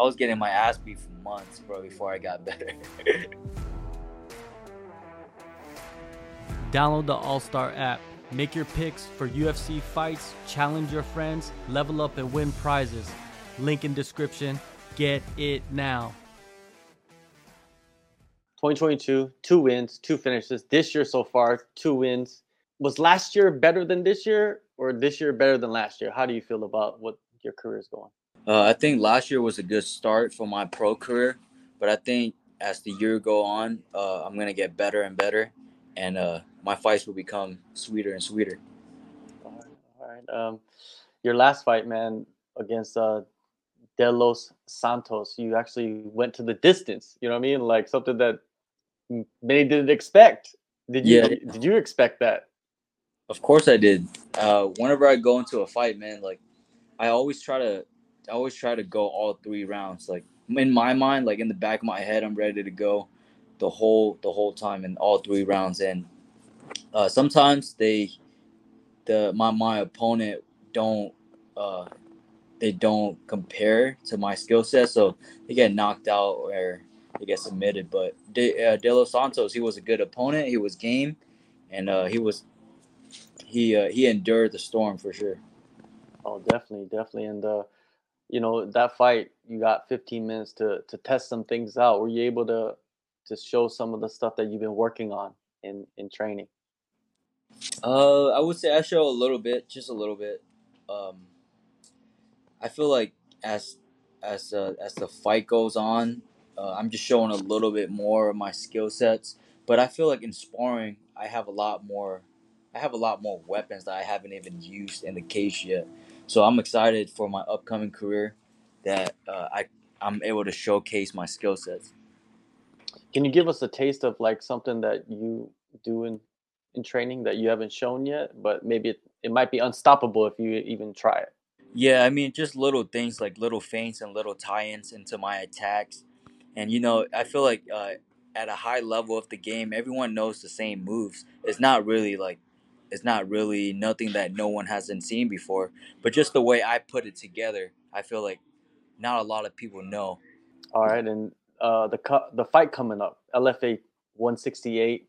I was getting my ass beat for months, bro, before I got better. Download the AllStar app. Make your picks for UFC fights, challenge your friends, level up and win prizes. Link in description. Get it now. 2022, two wins, two finishes. This year so far, two wins. Was last year better than this year, or this year better than last year? How do you feel about what your career is going? Uh, I think last year was a good start for my pro career, but I think as the year go on, uh, I'm gonna get better and better, and uh, my fights will become sweeter and sweeter. All right. All right. Um, your last fight, man, against uh, De Los Santos, you actually went to the distance. You know what I mean? Like something that many didn't expect. Did you? Yeah. Did you expect that? Of course I did. Uh, whenever I go into a fight, man, like I always try to, I always try to go all three rounds. Like in my mind, like in the back of my head, I'm ready to go the whole the whole time in all three rounds. And uh, sometimes they, the my my opponent don't, uh, they don't compare to my skill set, so they get knocked out or they get submitted. But De, uh, De Los Santos, he was a good opponent. He was game, and uh, he was he uh, he endured the storm for sure. Oh, definitely, definitely. And uh, you know that fight, you got 15 minutes to to test some things out. Were you able to to show some of the stuff that you've been working on in in training? Uh, I would say I show a little bit, just a little bit. Um, I feel like as as uh, as the fight goes on, uh, I'm just showing a little bit more of my skill sets. But I feel like in sparring, I have a lot more. I have a lot more weapons that I haven't even used in the cage yet. So I'm excited for my upcoming career that uh, I I'm able to showcase my skill sets. Can you give us a taste of like something that you do in in training that you haven't shown yet, but maybe it, it might be unstoppable if you even try it? Yeah, I mean, just little things like little feints and little tie-ins into my attacks, and you know, I feel like uh, at a high level of the game, everyone knows the same moves. It's not really like, it's not really nothing that no one hasn't seen before. But just the way I put it together, I feel like not a lot of people know. All right, and uh, the cu- the fight coming up, LFA 168,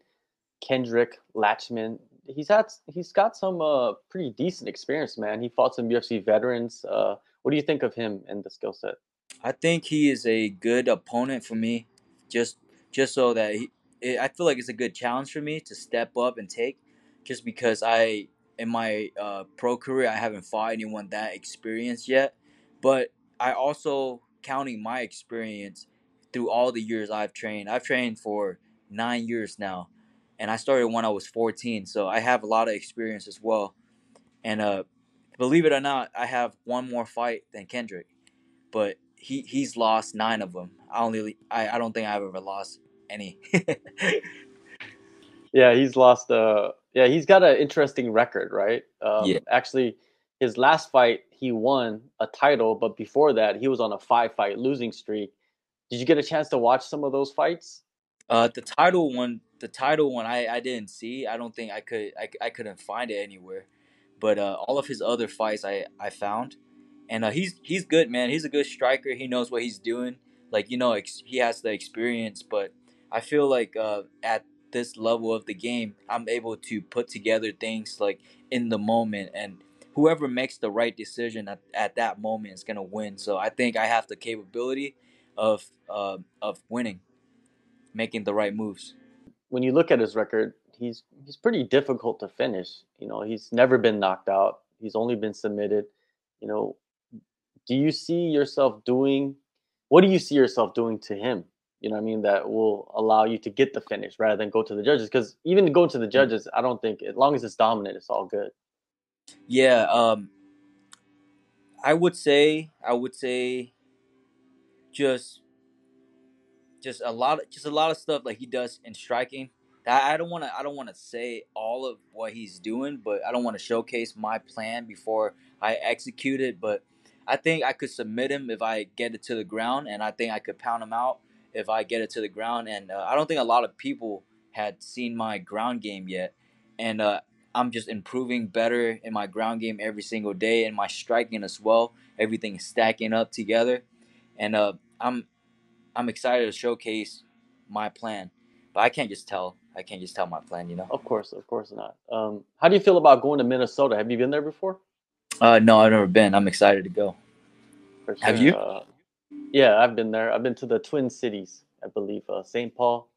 Kendrick Latchman. He's had he's got some uh, pretty decent experience, man. He fought some UFC veterans. Uh, what do you think of him and the skill set? I think he is a good opponent for me, just just so that he. It, I feel like it's a good challenge for me to step up and take, just because I in my uh, pro career I haven't fought anyone that experienced yet, but I also counting my experience through all the years I've trained. I've trained for nine years now, and I started when I was 14, so I have a lot of experience as well. And uh, believe it or not, I have one more fight than Kendrick, but he he's lost nine of them. I only I, I don't think I've ever lost any. Yeah, he's lost. Uh, yeah, he's got an interesting record, right? Um, Yeah. Actually, his last fight he won a title, but before that he was on a five fight losing streak. Did you get a chance to watch some of those fights? uh, the title one, the title one, I, I didn't see. I don't think I could I, I couldn't find it anywhere. But uh, all of his other fights I I found, and uh, he's he's good, man. He's a good striker. He knows what he's doing. Like you know, ex- he has the experience. But I feel like uh, at this level of the game, I'm able to put together things like in the moment, and whoever makes the right decision at, at that moment is gonna win. So I think I have the capability of uh, of winning, making the right moves. When you look at his record, he's he's pretty difficult to finish. You know, he's never been knocked out. He's only been submitted. You know, do you see yourself doing? What do you see yourself doing to him? You know, what I mean, that will allow you to get the finish rather than go to the judges. Because even to go to the judges, I don't think as long as it's dominant, it's all good. Yeah, um, I would say I would say just just a lot of just a lot of stuff like he does in striking. I, I don't want to I don't want to say all of what he's doing, but I don't want to showcase my plan before I execute it. But I think I could submit him if I get it to the ground, and I think I could pound him out if I get it to the ground. And uh, I don't think a lot of people had seen my ground game yet, and uh, I'm just improving better in my ground game every single day, and my striking as well. Everything is stacking up together, and uh, I'm I'm excited to showcase my plan, but I can't just tell I can't just tell my plan, you know. Of course, of course not. Um, how do you feel about going to Minnesota? Have you been there before? Uh, no, I've never been. I'm excited to go. For Have you? Uh, yeah, I've been there. I've been to the Twin Cities, I believe, uh, St. Paul.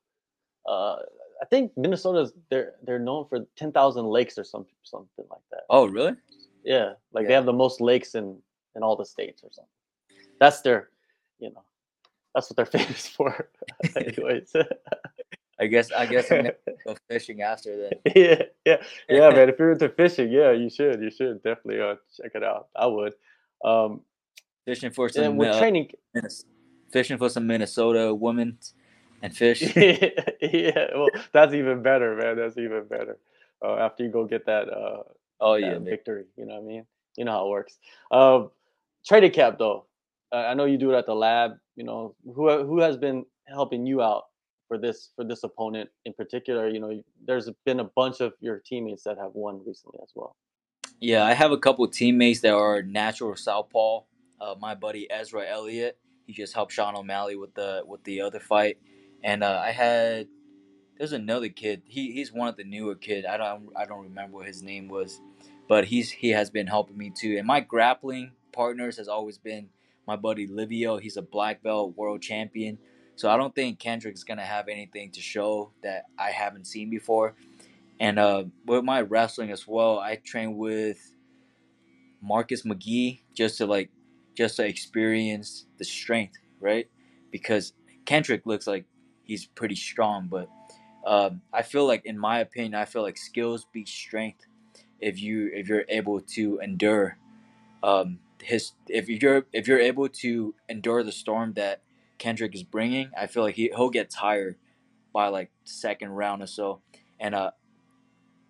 Uh, I think Minnesota's they're they're known for ten thousand lakes or something something like that. Oh, really? Yeah, like they have the most lakes in in all the states or something. That's their, you know, that's what they're famous for. Anyways, I guess I guess I'm gonna go fishing after then. yeah, yeah, yeah, man. If you're into fishing, yeah, you should, you should definitely uh, check it out. I would. Um, Fishing for and some with uh, training, fishing for some Minnesota women and fish. yeah, well, that's even better, man. That's even better. Uh, after you go get that uh, oh that yeah, man. victory. You know what I mean? You know how it works. Um, trading cap though, uh, I know you do it at the lab. You know who who has been helping you out for this for this opponent in particular. You know, there's been a bunch of your teammates that have won recently as well. Yeah, I have a couple teammates that are natural southpaw. Uh, my buddy Ezra Elliott, he just helped Sean O'Malley with the with the other fight, and uh, I had there's another kid. He he's one of the newer kid. I don't I don't remember what his name was, but he's he has been helping me too. And my grappling partners has always been my buddy Livio. He's a black belt world champion. So I don't think Kendrick's gonna have anything to show that I haven't seen before. And uh, with my wrestling as well, I train with Marcus McGhee just to like just to experience the strength, right? Because Kendrick looks like he's pretty strong, but um, I feel like, in my opinion, I feel like skills beat strength if you if you're able to endure um, his if you're if you're able to endure the storm that Kendrick is bringing. I feel like he he'll get tired by like second round or so, and uh,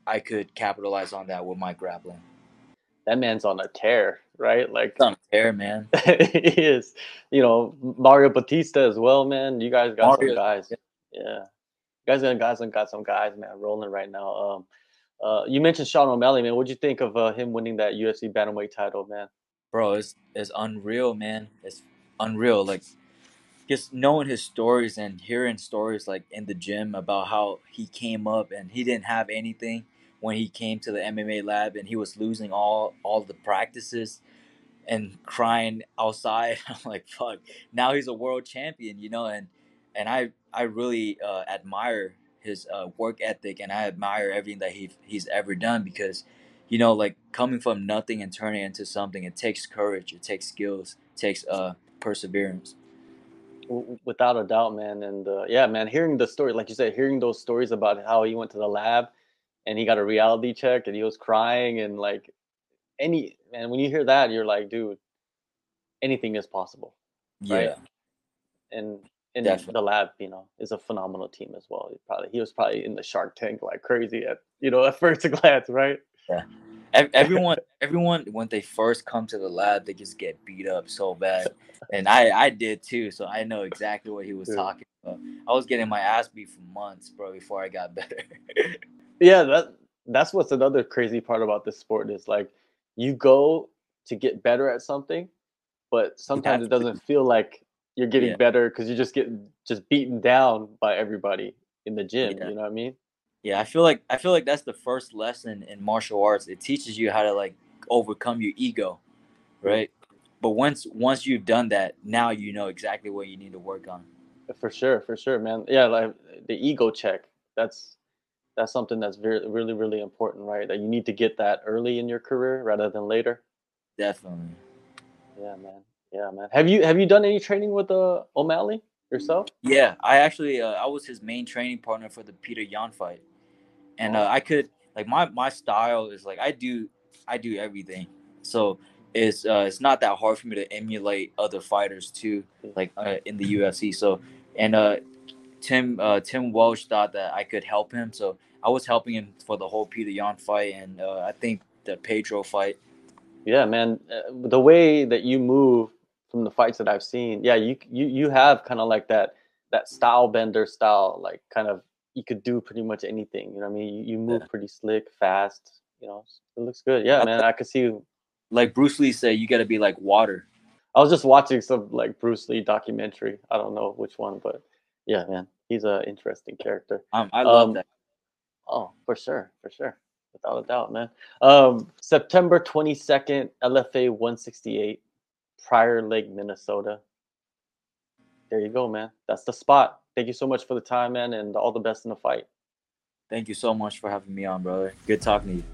I could capitalize on that with my grappling. That man's on a tear, right? Like It's on tear, man. he is. You know, Mario Bautista as well, man. You guys got Mario, some guys. Yeah. You guys got guys and got some guys, man, rolling right now. Um uh you mentioned Sean O'Malley, man. What'd you think of uh, him winning that UFC bantamweight title, man? bro, it's it's unreal, man. It's unreal. Like just knowing his stories and hearing stories like in the gym about how he came up and he didn't have anything when he came to the MMA lab and he was losing all all the practices and crying outside. I'm like, fuck. Now he's a world champion, you know, and and I I really uh, admire his uh, work ethic and I admire everything that he he's ever done because you know like coming from nothing and turning into something it takes courage it takes skills it takes uh perseverance without a doubt, man. And uh, yeah, man, hearing the story, like you said, hearing those stories about how he went to the lab and he got a reality check and he was crying and like any and when you hear that, you're like, dude, anything is possible. yeah Right. And and the lab, you know, is a phenomenal team as well. He probably he was probably in the Shark Tank like crazy at you know at first glance, right? Ev- everyone everyone when they first come to the lab they just get beat up so bad and i i did too so i know exactly what he was Yeah. talking about i was getting my ass beat for months bro before i got better Yeah, that that's what's another crazy part about this sport is like you go to get better at something, but sometimes it doesn't feel like you're getting Yeah. better because you just get just beaten down by everybody in the gym. Yeah. You know what I mean? yeah i feel like i feel like that's the first lesson in martial arts it teaches you how to like overcome your ego mm-hmm. right but once once you've done that now you know exactly what you need to work on For sure, for sure, man. Yeah, like the ego check. That's that's something that's very really really important, right? That you need to get that early in your career rather than later. definitely Yeah, man. Yeah, man. Have you have you done any training with uh, O'Malley yourself? Yeah, I actually uh, I was his main training partner for the Petr Yan fight, and uh, I could like my my style is like I do I do everything, so it's uh, it's not that hard for me to emulate other fighters too, like uh, in the UFC. So and uh, Tim uh, Tim Welch thought that I could help him, so I was helping him for the whole Petr Yan fight, and uh, I think the Pedro fight. Yeah, man. Uh, the way that you move from the fights that I've seen, yeah, you you you have kind of like that that style bender style, like kind of you could do pretty much anything. You know what I mean? You, you move pretty slick, fast. You know, it looks good. Yeah, man. I could see. Like Bruce Lee said, you got to be like water. I was just watching some like Bruce Lee documentary. I don't know which one, but yeah, man, he's an interesting character. Um, I love Um, that. Oh, for sure, for sure, without a doubt, man. Um, September twenty second, LFA one sixty eight, Prior Lake, Minnesota. There you go, man. That's the spot. Thank you so much for the time, man, and all the best in the fight. Thank you so much for having me on, brother. Good talking to you.